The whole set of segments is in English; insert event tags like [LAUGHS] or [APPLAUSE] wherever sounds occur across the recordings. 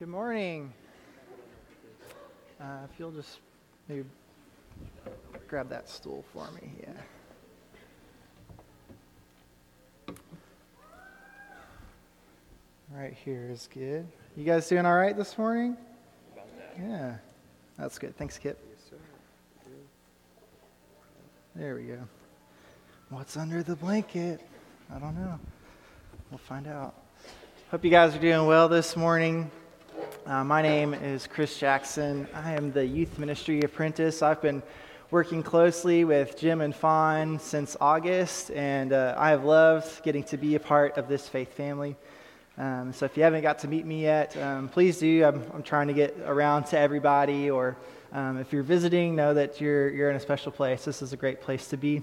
Good morning. Uh, if you'll just maybe grab that stool for me, yeah. Right here is good. You guys doing all right this morning? Yeah, that's good. Thanks, Kip. There we go. What's under the blanket? I don't know. We'll find out. Hope you guys are doing well this morning. Uh, my name is Chris Jackson. I am the youth ministry apprentice. I've been working closely with Jim and Fawn since August, and uh, I have loved getting to be a part of this faith family. Um, so if you haven't got to meet me yet, um, please do. I'm, I'm, trying to get around to everybody, or um, if you're visiting, know that you're, you're in a special place. This is a great place to be.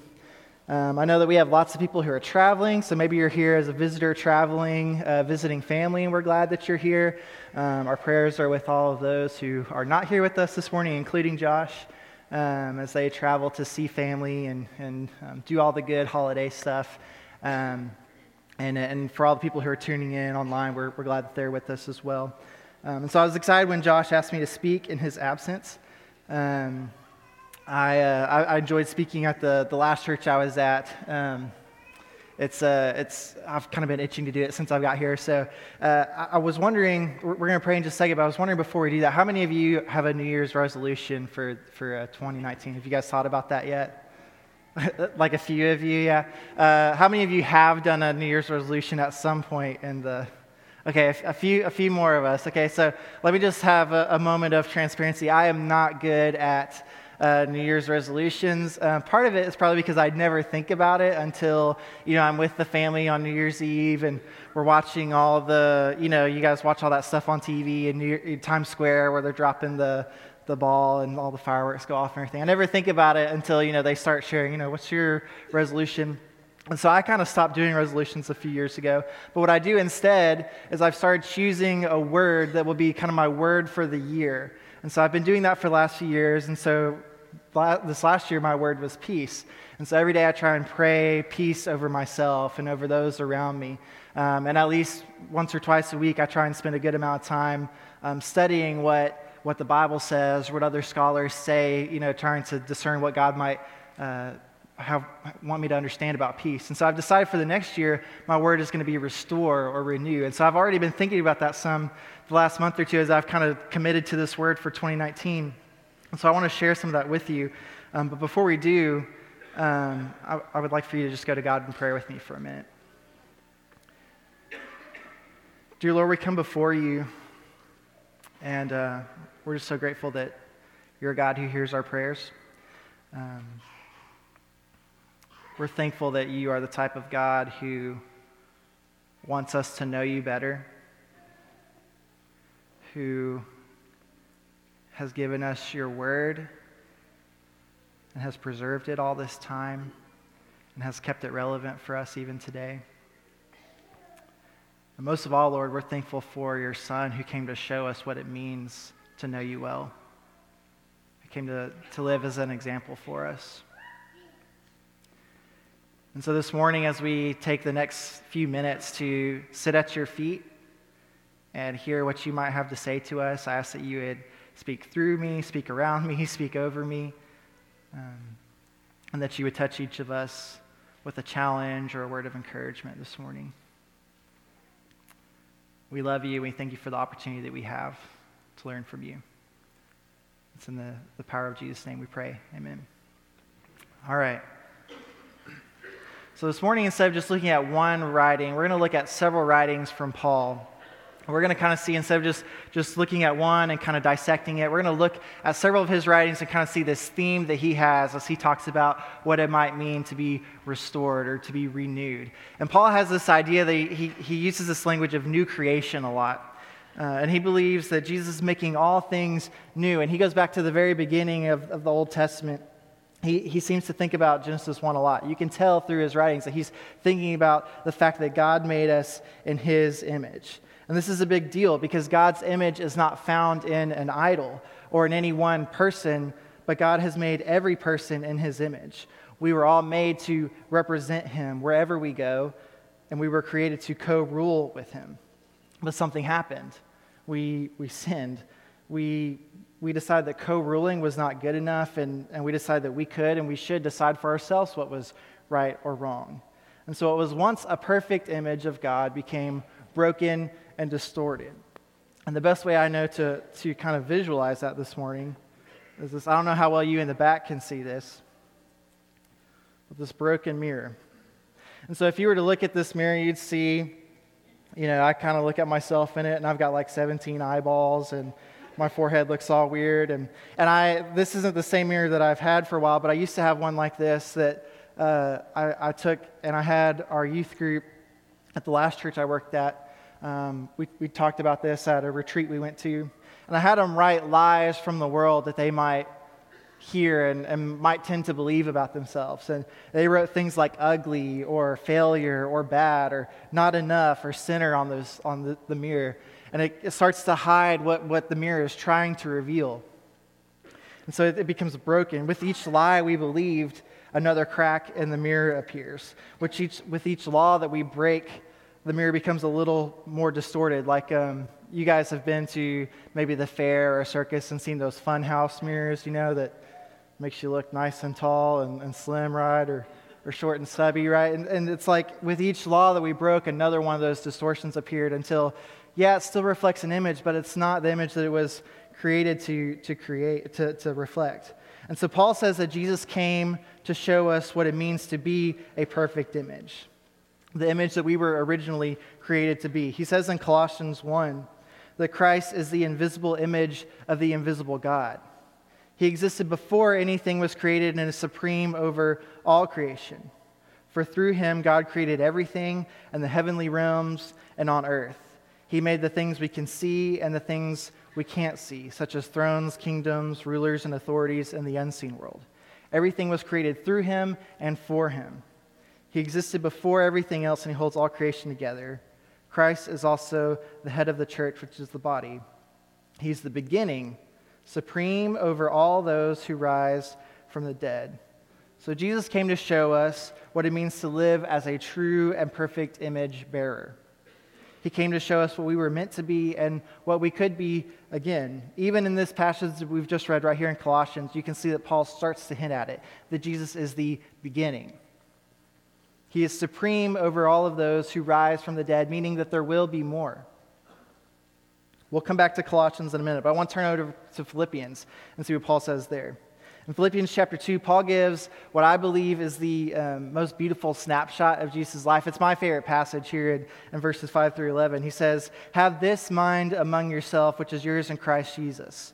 Um, I know that we have lots of people who are traveling, so maybe you're here as a visitor traveling, uh, visiting family, and we're glad that you're here. Um, our prayers are with all of those who are not here with us this morning, including Josh, um, as they travel to see family and, and um, do all the good holiday stuff. Um, and, and for all the people who are tuning in online, we're, we're glad that they're with us as well. Um, and so I was excited when Josh asked me to speak in his absence. I, uh, I, enjoyed speaking at the, the last church I was at. Um, it's, uh, it's, I've kind of been itching to do it since I've got here. So uh, I, I, was wondering, we're, we're going to pray in just a second, but I was wondering before we do that, how many of you have a New Year's resolution for, for uh, 2019? Have you guys thought about that yet? [LAUGHS] like a few of you, yeah. Uh, how many of you have done a New Year's resolution at some point in the Okay, a, few, a few more of us. Okay, so let me just have a, a moment of transparency. I am not good at uh, New Year's resolutions. Uh, part of it is probably because I'd never think about it until, you know, I'm with the family on New Year's Eve and we're watching all the, you know, you guys watch all that stuff on TV in, New, in Times Square where they're dropping the, the ball and all the fireworks go off and everything. I never think about it until, you know, they start sharing, you know, what's your resolution? And so I kind of stopped doing resolutions a few years ago. But what I do instead is I've started choosing a word that will be kind of my word for the year. And so I've been doing that for the last few years. And so this last year, my word was peace. And so every day I try and pray peace over myself and over those around me. Um, and at least once or twice a week, I try and spend a good amount of time um, studying what, what the Bible says, what other scholars say, you know, trying to discern what God might uh, have, want me to understand about peace. And so I've decided for the next year, my word is going to be restore or renew. And so I've already been thinking about that some the last month or two as I've kind of committed to this word for 2019. And so I want to share some of that with you. Um, but before we do, um, I, I would like for you to just go to God in prayer with me for a minute. Dear Lord, we come before you, and uh, we're just so grateful that you're a God who hears our prayers. Um, we're thankful that you are the type of God who wants us to know you better, who has given us your word and has preserved it all this time and has kept it relevant for us even today. And most of all, Lord, we're thankful for your Son who came to show us what it means to know you well. He came to, to live as an example for us. And so this morning, as we take the next few minutes to sit at your feet and hear what you might have to say to us, I ask that you would speak through me, speak around me, [LAUGHS] speak over me, um, and that you would touch each of us with a challenge or a word of encouragement this morning. We love you. We thank you for the opportunity that we have to learn from you. It's in the, the power of Jesus' name we pray. Amen. All right. So this morning, instead of just looking at one writing, we're going to look at several writings from Paul. We're going to kind of see, instead of just, just looking at one and kind of dissecting it, we're going to look at several of his writings and kind of see this theme that he has as he talks about what it might mean to be restored or to be renewed. And Paul has this idea that he, he uses this language of new creation a lot. Uh, and he believes that Jesus is making all things new. And he goes back to the very beginning of, of the Old Testament. He, he seems to think about Genesis 1 a lot. You can tell through his writings that he's thinking about the fact that God made us in his image. And this is a big deal because God's image is not found in an idol or in any one person, but God has made every person in his image. We were all made to represent him wherever we go, and we were created to co rule with him. But something happened. we, we sinned. We, we decided that co ruling was not good enough, and, and we decided that we could and we should decide for ourselves what was right or wrong. And so, what was once a perfect image of God became broken and distorted. And the best way I know to, to kind of visualize that this morning is this I don't know how well you in the back can see this, but this broken mirror. And so, if you were to look at this mirror, you'd see, you know, I kind of look at myself in it, and I've got like 17 eyeballs, and my forehead looks all weird. And, and I, this isn't the same mirror that I've had for a while, but I used to have one like this that uh, I, I, took, and I had our youth group at the last church I worked at. Um, we, we talked about this at a retreat we went to. And I had them write lies from the world that they might hear and, and might tend to believe about themselves. And they wrote things like ugly or failure or bad or not enough or sinner on, those, on the, the mirror. And it, it, starts to hide what, what the mirror is trying to reveal. And so it, it becomes broken. With each lie we believed, another crack in the mirror appears. Which each, with each law that we break, the mirror becomes a little more distorted. Like um, you guys have been to maybe the fair or circus and seen those fun house mirrors, you know, that makes you look nice and tall and, and slim, right? Or, or short and stubby, right? And, and it's like with each law that we broke, another one of those distortions appeared until, yeah, it still reflects an image, but it's not the image that it was created to, to create, to, to reflect. And so Paul says that Jesus came to show us what it means to be a perfect image, the image that we were originally created to be. He says in Colossians 1 that Christ is the invisible image of the invisible God. He existed before anything was created and is supreme over all creation. For through him, God created everything in the heavenly realms and on earth. He made the things we can see and the things we can't see, such as thrones, kingdoms, rulers, and authorities in the unseen world. Everything was created through him and for him. He existed before everything else, and he holds all creation together. Christ is also the head of the church, which is the body. He's the beginning supreme over all those who rise from the dead. So Jesus came to show us what it means to live as a true and perfect image bearer. He came to show us what we were meant to be and what we could be again. Even in this passage we've just read right here in Colossians, you can see that Paul starts to hint at it that Jesus is the beginning. He is supreme over all of those who rise from the dead, meaning that there will be more. We'll come back to Colossians in a minute, but I want to turn over to Philippians and see what Paul says there. In Philippians chapter 2, Paul gives what I believe is the um, most beautiful snapshot of Jesus' life. It's my favorite passage here in, in verses 5 through 11. He says, Have this mind among yourself, which is yours in Christ Jesus,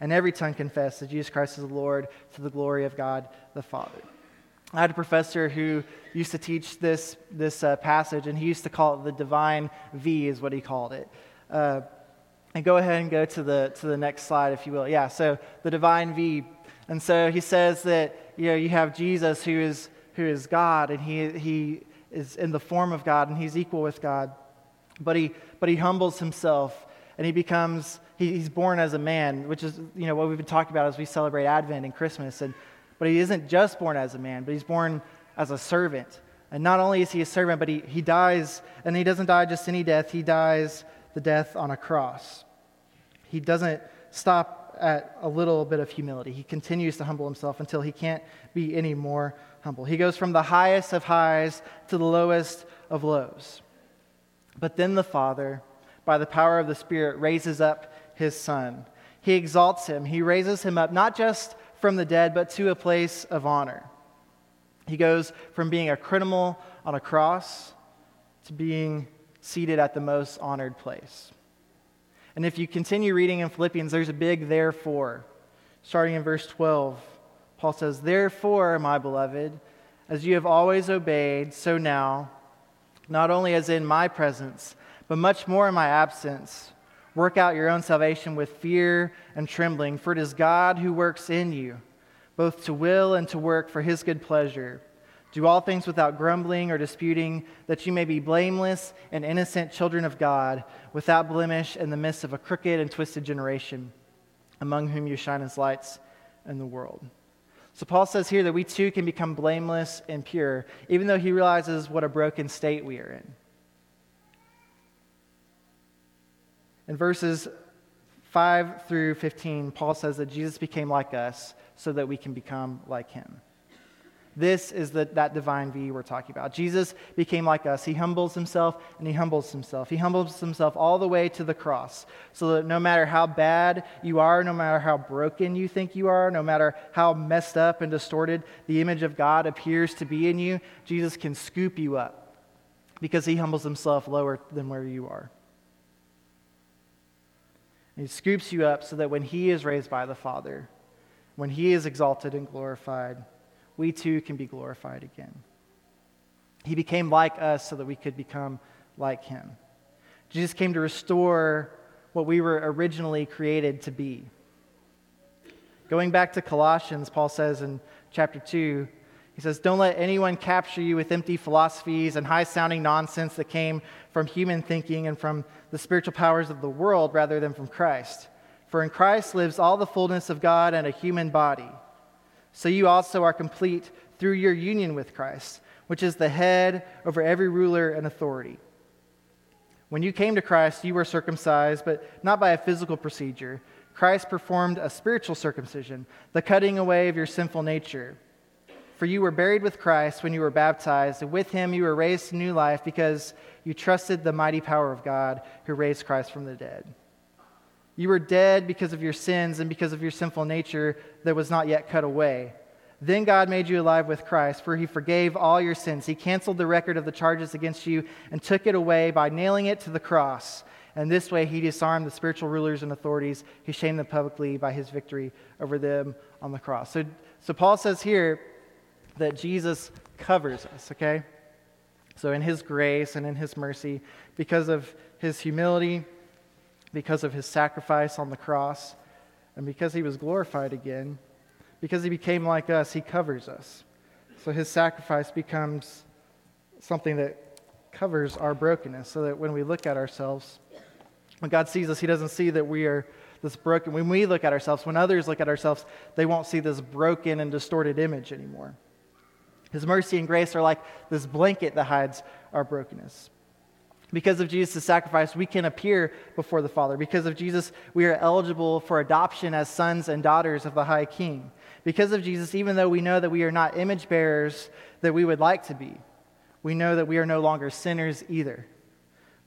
and every tongue confess that Jesus Christ is the Lord to the glory of God the Father. I had a professor who used to teach this, this uh, passage, and he used to call it the divine V, is what he called it. Uh, and go ahead and go to the, to the next slide, if you will. Yeah, so the divine V. And so he says that you, know, you have Jesus who is, who is God, and he, he is in the form of God, and he's equal with God. But he, but he humbles himself, and he becomes, he, he's born as a man, which is you know, what we've been talking about as we celebrate Advent and Christmas. And, but he isn't just born as a man, but he's born as a servant. And not only is he a servant, but he, he dies, and he doesn't die just any death, he dies the death on a cross. He doesn't stop at a little bit of humility. He continues to humble himself until he can't be any more humble. He goes from the highest of highs to the lowest of lows. But then the Father, by the power of the Spirit, raises up his Son. He exalts him. He raises him up, not just from the dead, but to a place of honor. He goes from being a criminal on a cross to being seated at the most honored place. And if you continue reading in Philippians, there's a big therefore. Starting in verse 12, Paul says, Therefore, my beloved, as you have always obeyed, so now, not only as in my presence, but much more in my absence, work out your own salvation with fear and trembling, for it is God who works in you, both to will and to work for his good pleasure. Do all things without grumbling or disputing, that you may be blameless and innocent children of God, without blemish in the midst of a crooked and twisted generation, among whom you shine as lights in the world. So, Paul says here that we too can become blameless and pure, even though he realizes what a broken state we are in. In verses 5 through 15, Paul says that Jesus became like us so that we can become like him. This is the, that divine V we're talking about. Jesus became like us. He humbles himself and he humbles himself. He humbles himself all the way to the cross so that no matter how bad you are, no matter how broken you think you are, no matter how messed up and distorted the image of God appears to be in you, Jesus can scoop you up because he humbles himself lower than where you are. He scoops you up so that when he is raised by the Father, when he is exalted and glorified, we too can be glorified again. He became like us so that we could become like him. Jesus came to restore what we were originally created to be. Going back to Colossians, Paul says in chapter 2, he says, Don't let anyone capture you with empty philosophies and high sounding nonsense that came from human thinking and from the spiritual powers of the world rather than from Christ. For in Christ lives all the fullness of God in a human body so you also are complete through your union with Christ, which is the head over every ruler and authority. When you came to Christ, you were circumcised, but not by a physical procedure. Christ performed a spiritual circumcision, the cutting away of your sinful nature. For you were buried with Christ when you were baptized, and with him you were raised to new life because you trusted the mighty power of God who raised Christ from the dead. You were dead because of your sins and because of your sinful nature that was not yet cut away. Then God made you alive with Christ, for he forgave all your sins. He canceled the record of the charges against you and took it away by nailing it to the cross. And this way he disarmed the spiritual rulers and authorities. He shamed them publicly by his victory over them on the cross. So, so Paul says here that Jesus covers us, okay? So in his grace and in his mercy, because of his humility, because of his sacrifice on the cross, and because he was glorified again, because he became like us, he covers us. So his sacrifice becomes something that covers our brokenness, so that when we look at ourselves, when God sees us, he doesn't see that we are this broken. When we look at ourselves, when others look at ourselves, they won't see this broken and distorted image anymore. His mercy and grace are like this blanket that hides our brokenness. Because of Jesus' sacrifice, we can appear before the Father. Because of Jesus, we are eligible for adoption as sons and daughters of the High King. Because of Jesus, even though we know that we are not image bearers that we would like to be, we know that we are no longer sinners either.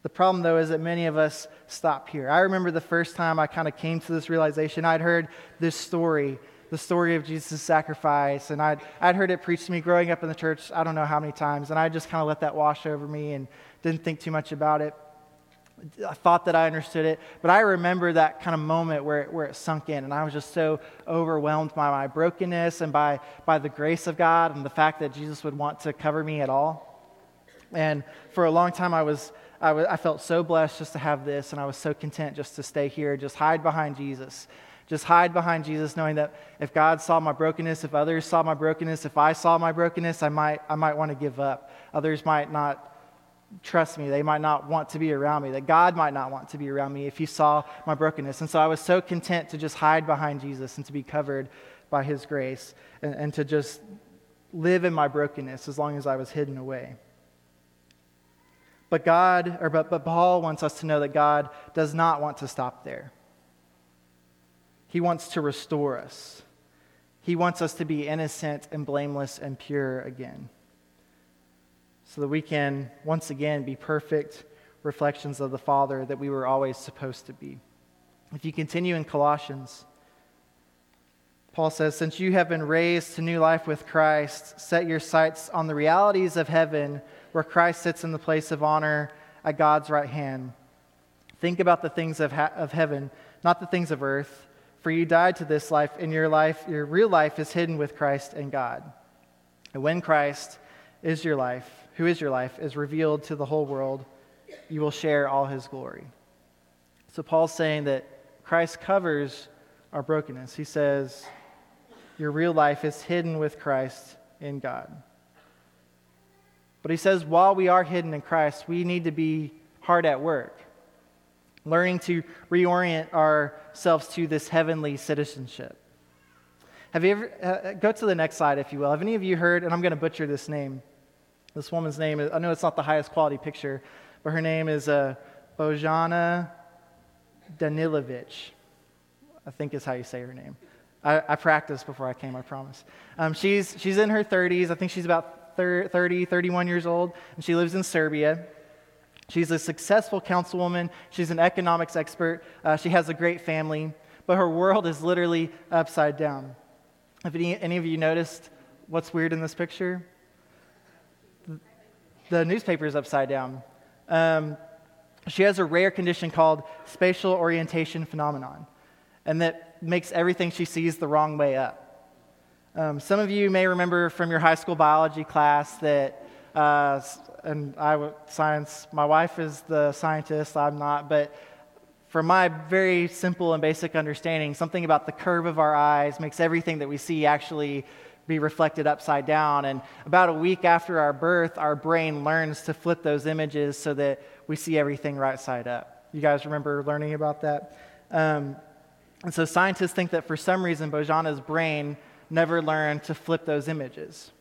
The problem, though, is that many of us stop here. I remember the first time I kind of came to this realization, I'd heard this story, the story of Jesus' sacrifice, and I'd, I'd heard it preached to me growing up in the church, I don't know how many times, and I just kind of let that wash over me and didn't think too much about it. I thought that I understood it, but I remember that kind of moment where it, where it sunk in, and I was just so overwhelmed by my brokenness and by, by the grace of God and the fact that Jesus would want to cover me at all. And for a long time, I was, I, felt so blessed just to have this, and I was so content just to stay here, just hide behind Jesus. Just hide behind Jesus, knowing that if God saw my brokenness, if others saw my brokenness, if I saw my brokenness, I might, I might want to give up. Others might not trust me. They might not want to be around me. That God might not want to be around me if He saw my brokenness. And so I was so content to just hide behind Jesus and to be covered by His grace and, and to just live in my brokenness as long as I was hidden away. But God, or but, but Paul wants us to know that God does not want to stop there. He wants to restore us. He wants us to be innocent and blameless and pure again so that we can once again be perfect reflections of the Father that we were always supposed to be. If you continue in Colossians, Paul says, Since you have been raised to new life with Christ, set your sights on the realities of heaven, where Christ sits in the place of honor at God's right hand. Think about the things of, ha- of heaven, not the things of earth, for you died to this life, and your life, your real life, is hidden with Christ in God. And when Christ is your life, who is your life, is revealed to the whole world, you will share all his glory. So Paul's saying that Christ covers our brokenness. He says, Your real life is hidden with Christ in God. But he says, while we are hidden in Christ, we need to be hard at work, learning to reorient ourselves to this heavenly citizenship. Have you ever, uh, go to the next slide, if you will. Have any of you heard, and I'm going to butcher this name. This woman's name, I know it's not the highest quality picture, but her name is uh, Bojana Danilovich. I think is how you say her name. I, I practiced before I came, I promise. Um, she's, she's in her 30s. I think she's about 30, 31 years old, and she lives in Serbia. She's a successful councilwoman. She's an economics expert. Uh, she has a great family, but her world is literally upside down. Have any, any of you noticed what's weird in this picture? The newspaper is upside down. Um, she has a rare condition called spatial orientation phenomenon, and that makes everything she sees the wrong way up. Um, some of you may remember from your high school biology class that, uh, and I science. My wife is the scientist. I'm not, but from my very simple and basic understanding, something about the curve of our eyes makes everything that we see actually be reflected upside down. And about a week after our birth, our brain learns to flip those images so that we see everything right side up. You guys remember learning about that? Um, and so scientists think that for some reason, Bojana's brain never learned to flip those images.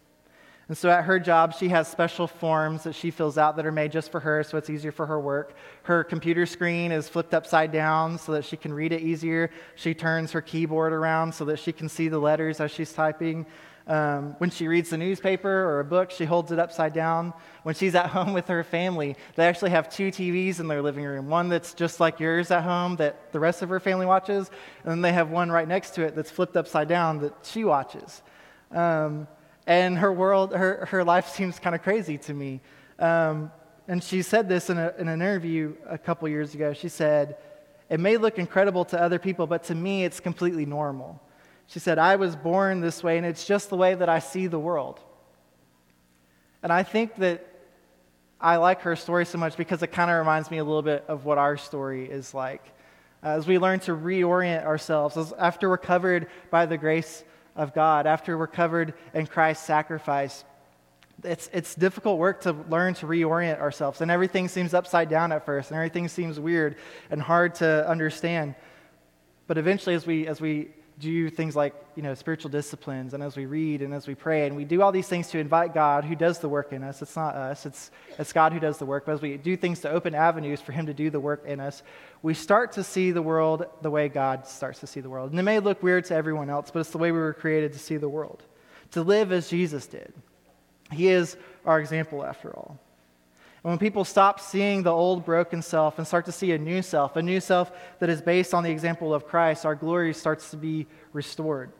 And so at her job, she has special forms that she fills out that are made just for her, so it's easier for her work. Her computer screen is flipped upside down so that she can read it easier. She turns her keyboard around so that she can see the letters as she's typing. Um, when she reads the newspaper or a book, she holds it upside down. When she's at [LAUGHS] home with her family, they actually have two TVs in their living room one that's just like yours at home that the rest of her family watches, and then they have one right next to it that's flipped upside down that she watches. Um, and her world, her, her life seems kind of crazy to me. Um, and she said this in, a, in an interview a couple years ago. She said, It may look incredible to other people, but to me, it's completely normal. She said, I was born this way, and it's just the way that I see the world. And I think that I like her story so much because it kind of reminds me a little bit of what our story is like. As we learn to reorient ourselves, as after we're covered by the grace of God, after we're covered in Christ's sacrifice, it's, it's difficult work to learn to reorient ourselves. And everything seems upside down at first, and everything seems weird and hard to understand. But eventually, as we, as we do things like you know spiritual disciplines and as we read and as we pray and we do all these things to invite god who does the work in us. It's not us. It's, it's god who does the work. But as we do things to open avenues for him to do the work in us we start to see the world the way god starts to see the world. And it may look weird to everyone else but it's the way we were created to see the world to live as jesus did. He is our example after all and when people stop seeing the old broken self and start to see a new self, a new self that is based on the example of Christ, our glory starts to be restored.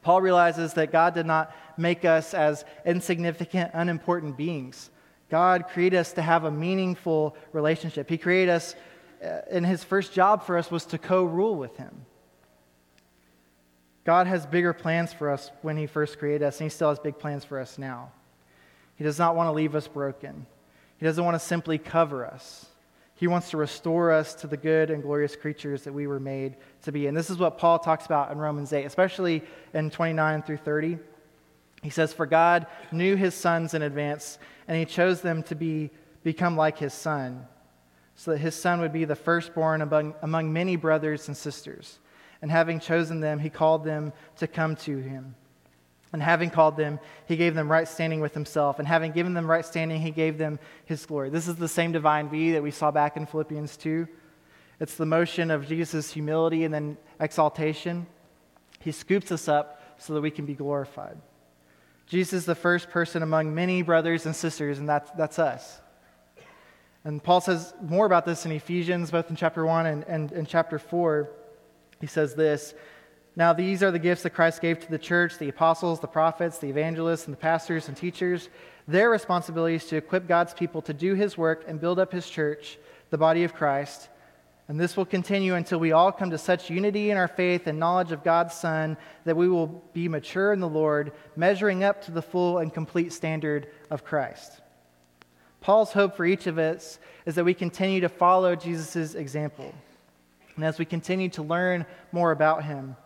Paul realizes that God did not make us as insignificant, unimportant beings. God created us to have a meaningful relationship. He created us, uh, and his first job for us was to co rule with him. God has bigger plans for us when he first created us, and he still has big plans for us now. He does not want to leave us broken. He doesn't want to simply cover us. He wants to restore us to the good and glorious creatures that we were made to be. And this is what Paul talks about in Romans 8, especially in 29 through 30. He says, For God knew his sons in advance, and he chose them to be, become like his son, so that his son would be the firstborn among, among many brothers and sisters. And having chosen them, he called them to come to him. And having called them, he gave them right standing with himself. And having given them right standing, he gave them his glory. This is the same divine V that we saw back in Philippians 2. It's the motion of Jesus' humility and then exaltation. He scoops us up so that we can be glorified. Jesus is the first person among many brothers and sisters, and that's, that's us. And Paul says more about this in Ephesians, both in chapter 1 and, and, and chapter 4. He says this now, these are the gifts that Christ gave to the church the apostles, the prophets, the evangelists, and the pastors and teachers. Their responsibility is to equip God's people to do his work and build up his church, the body of Christ. And this will continue until we all come to such unity in our faith and knowledge of God's Son that we will be mature in the Lord, measuring up to the full and complete standard of Christ. Paul's hope for each of us is that we continue to follow Jesus' example And as we continue to learn more about him,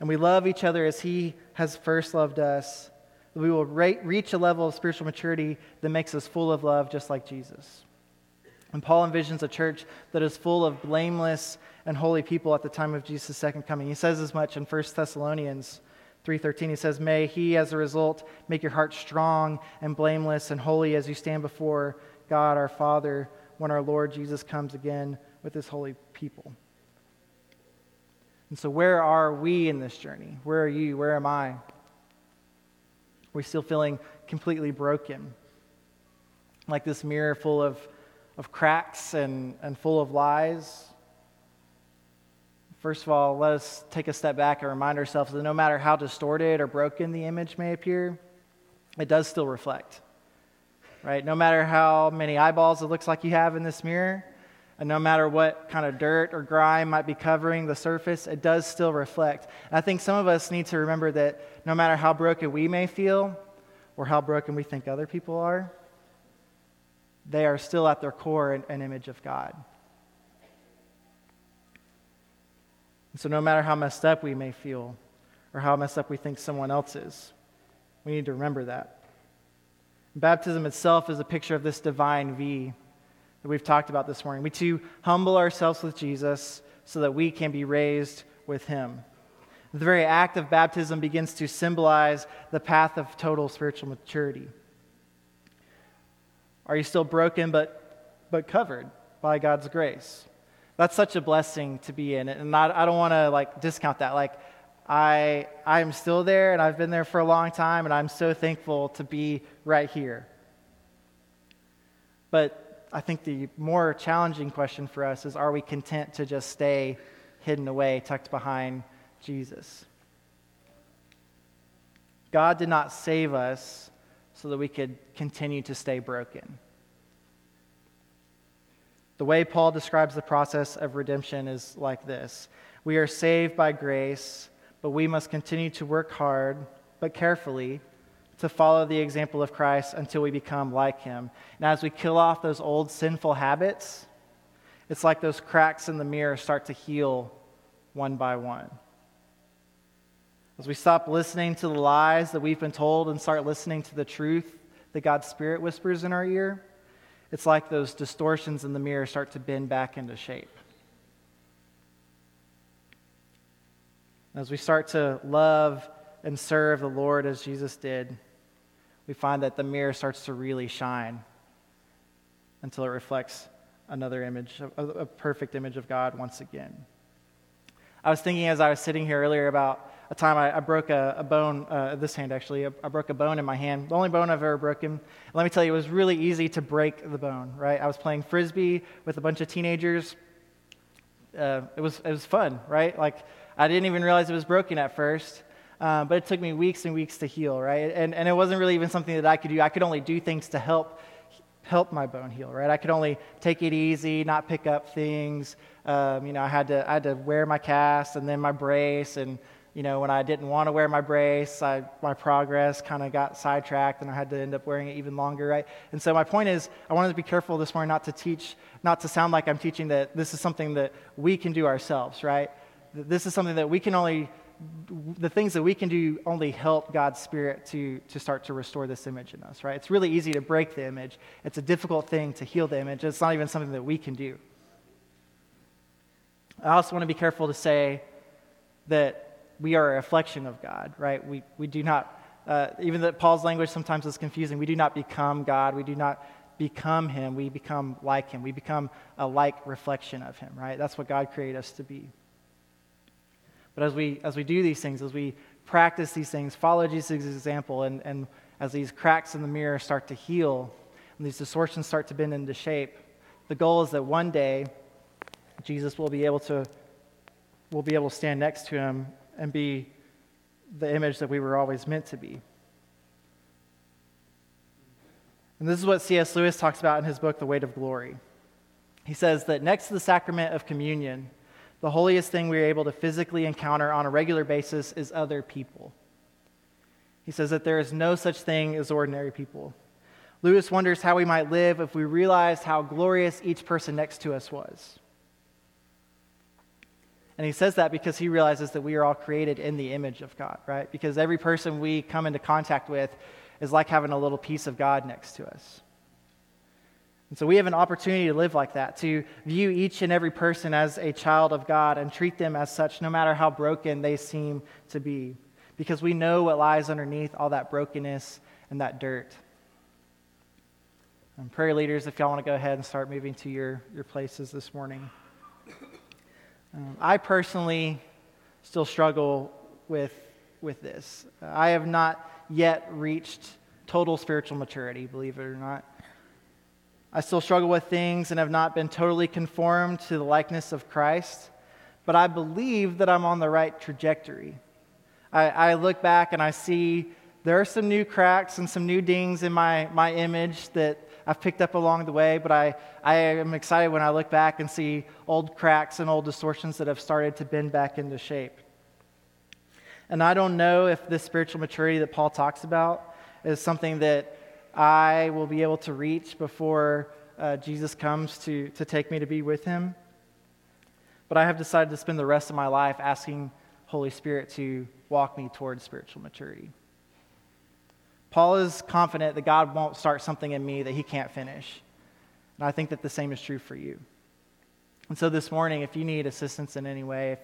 and we love each other as he has first loved us, we will reach a level of spiritual maturity that makes us full of love, just like Jesus. And Paul envisions a church that is full of blameless and holy people at the time of Jesus' second coming. He says as much in 1 Thessalonians 3:13. He says, "May he as a result make your heart strong and blameless and holy as you stand before God our Father when our Lord Jesus comes again with his holy people." And so where are we in this journey? Where are you? Where am I? We're we still feeling completely broken? Like this mirror full of, of cracks and, and full of lies? First of all, let us take a step back and remind ourselves that no matter how distorted or broken the image may appear, it does still reflect. Right? No matter how many eyeballs it looks like you have in this mirror, and no matter what kind of dirt or grime might be covering the surface, it does still reflect. And I think some of us need to remember that no matter how broken we may feel or how broken we think other people are, they are still at their core an, image of God. And so, no matter how messed up we may feel or how messed up we think someone else is, we need to remember that. Baptism itself is a picture of this divine V that we've talked about this morning. We too humble ourselves with Jesus so that we can be raised with him. The very act of baptism begins to symbolize the path of total spiritual maturity. Are you still broken but, but covered by God's grace? that's such a blessing to be in. And I, I don't want to like discount that. Like, I, I'm still there and I've been there for a long time and I'm so thankful to be right here. But I think the more challenging question for us is are we content to just stay hidden away, tucked behind Jesus? God did not save us so that we could continue to stay broken. The way Paul describes the process of redemption is like this We are saved by grace, but we must continue to work hard, but carefully, to follow the example of Christ until we become like him. And as we kill off those old sinful habits, it's like those cracks in the mirror start to heal one by one. As we stop listening to the lies that we've been told and start listening to the truth that God's Spirit whispers in our ear, it's like those distortions in the mirror start to bend back into shape. As we start to love and serve the Lord as Jesus did, we find that the mirror starts to really shine until it reflects another image, a, a perfect image of God once again. I was thinking as I was sitting here earlier about a time I, I broke a, a bone, uh, this hand actually, I, I, broke a bone in my hand, the only bone I've ever broken. Let me tell you, it was really easy to break the bone, right? I was playing frisbee with a bunch of teenagers. Uh, it, was, it was fun, right? Like, I didn't even realize it was broken at first. Uh, but it took me weeks and weeks to heal, right? And, and it wasn't really even something that I could do. I could only do things to help help my bone heal, right? I could only take it easy, not pick up things. Um, you know, I had to I had to wear my cast and then my brace, and you know, when I didn't want to wear my brace, I, my progress kind of got sidetracked and I had to end up wearing it even longer, right? And so my point is, I wanted to be careful this morning not to teach, not to sound like I'm teaching that this is something that we can do ourselves, right? This is something that we can only, the things that we can do only help God's Spirit to, to start to restore this image in us, right? It's really easy to break the image. It's a difficult thing to heal the image. It's not even something that we can do. I also want to be careful to say that we are a reflection of God, right? We, we do not, uh, even that Paul's language sometimes is confusing. We do not become God. We do not become Him. We become like Him. We become a like reflection of Him, right? That's what God created us to be. But as we, as we do these things, as we practice these things, follow Jesus' example, and, and as these cracks in the mirror start to heal and these distortions start to bend into shape, the goal is that one day Jesus will be able to will be able to stand next to him and be the image that we were always meant to be. And this is what C.S. Lewis talks about in his book, The Weight of Glory. He says that next to the sacrament of communion, the holiest thing we are able to physically encounter on a regular basis is other people. He says that there is no such thing as ordinary people. Lewis wonders how we might live if we realized how glorious each person next to us was. And he says that because he realizes that we are all created in the image of God, right? Because every person we come into contact with is like having a little piece of God next to us. And so we have an opportunity to live like that, to view each and every person as a child of God and treat them as such, no matter how broken they seem to be, because we know what lies underneath all that brokenness and that dirt. And prayer leaders, if y'all want to go ahead and start moving to your, your places this morning. Um, I personally still struggle with, with this. I have not yet reached total spiritual maturity, believe it or not. I still struggle with things and have not been totally conformed to the likeness of Christ, but I believe that I'm on the right trajectory. I, I look back and I see there are some new cracks and some new dings in my, my image that I've picked up along the way, but I, I am excited when I look back and see old cracks and old distortions that have started to bend back into shape. And I don't know if this spiritual maturity that Paul talks about is something that I will be able to reach before uh, Jesus comes to, to take me to be with him. But I have decided to spend the rest of my life asking Holy Spirit to walk me towards spiritual maturity. Paul is confident that God won't start something in me that he can't finish. And I think that the same is true for you. And so this morning, if you need assistance in any way, if,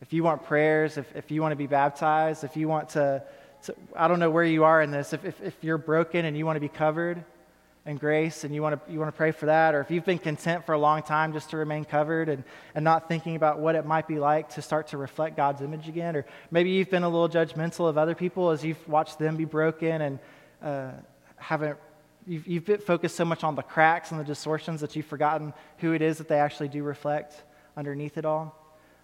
if you want prayers, if, if you want to be baptized, if you want to, to I don't know where you are in this, if, if, if you're broken and you want to be covered in grace and you want, to, you want to pray for that, or if you've been content for a long time just to remain covered and, and not thinking about what it might be like to start to reflect God's image again, or maybe you've been a little judgmental of other people as you've watched them be broken and uh, haven't you've, you've been focused so much on the cracks and the distortions that you've forgotten who it is that they actually do reflect underneath it all.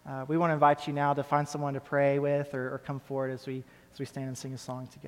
Uh, we want to invite you now to find someone to pray with or, or come forward as we, we stand and sing a song together.